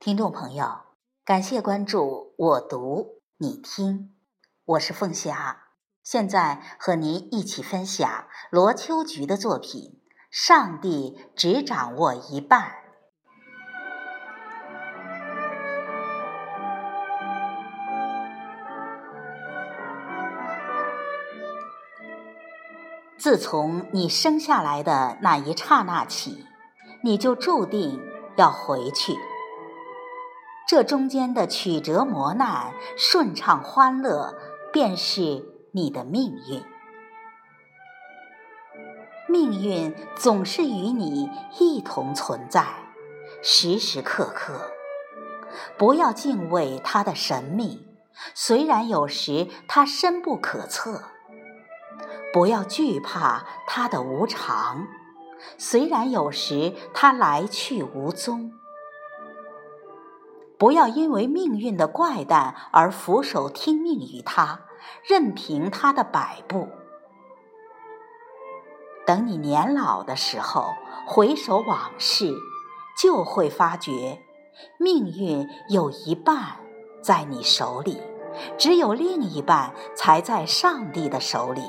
听众朋友，感谢关注我读你听，我是凤霞，现在和您一起分享罗秋菊的作品《上帝只掌握一半》。自从你生下来的那一刹那起，你就注定要回去。这中间的曲折磨难、顺畅欢乐，便是你的命运。命运总是与你一同存在，时时刻刻。不要敬畏它的神秘，虽然有时它深不可测；不要惧怕它的无常，虽然有时它来去无踪。不要因为命运的怪诞而俯首听命于他，任凭他的摆布。等你年老的时候，回首往事，就会发觉，命运有一半在你手里，只有另一半才在上帝的手里。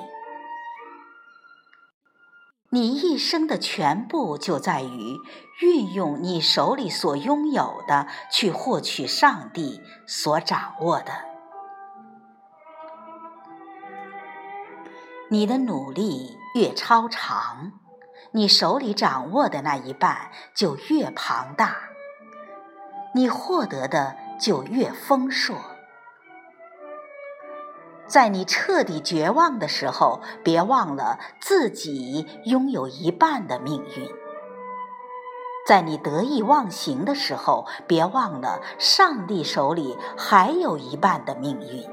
你一生的全部就在于运用你手里所拥有的去获取上帝所掌握的。你的努力越超常，你手里掌握的那一半就越庞大，你获得的就越丰硕。在你彻底绝望的时候，别忘了自己拥有一半的命运；在你得意忘形的时候，别忘了上帝手里还有一半的命运。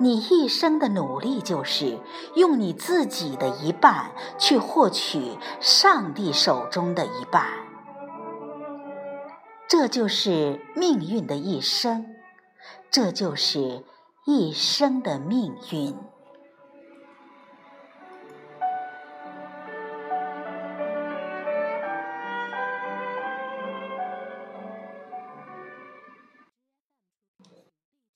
你一生的努力，就是用你自己的一半去获取上帝手中的一半。这就是命运的一生，这就是。一生的命运。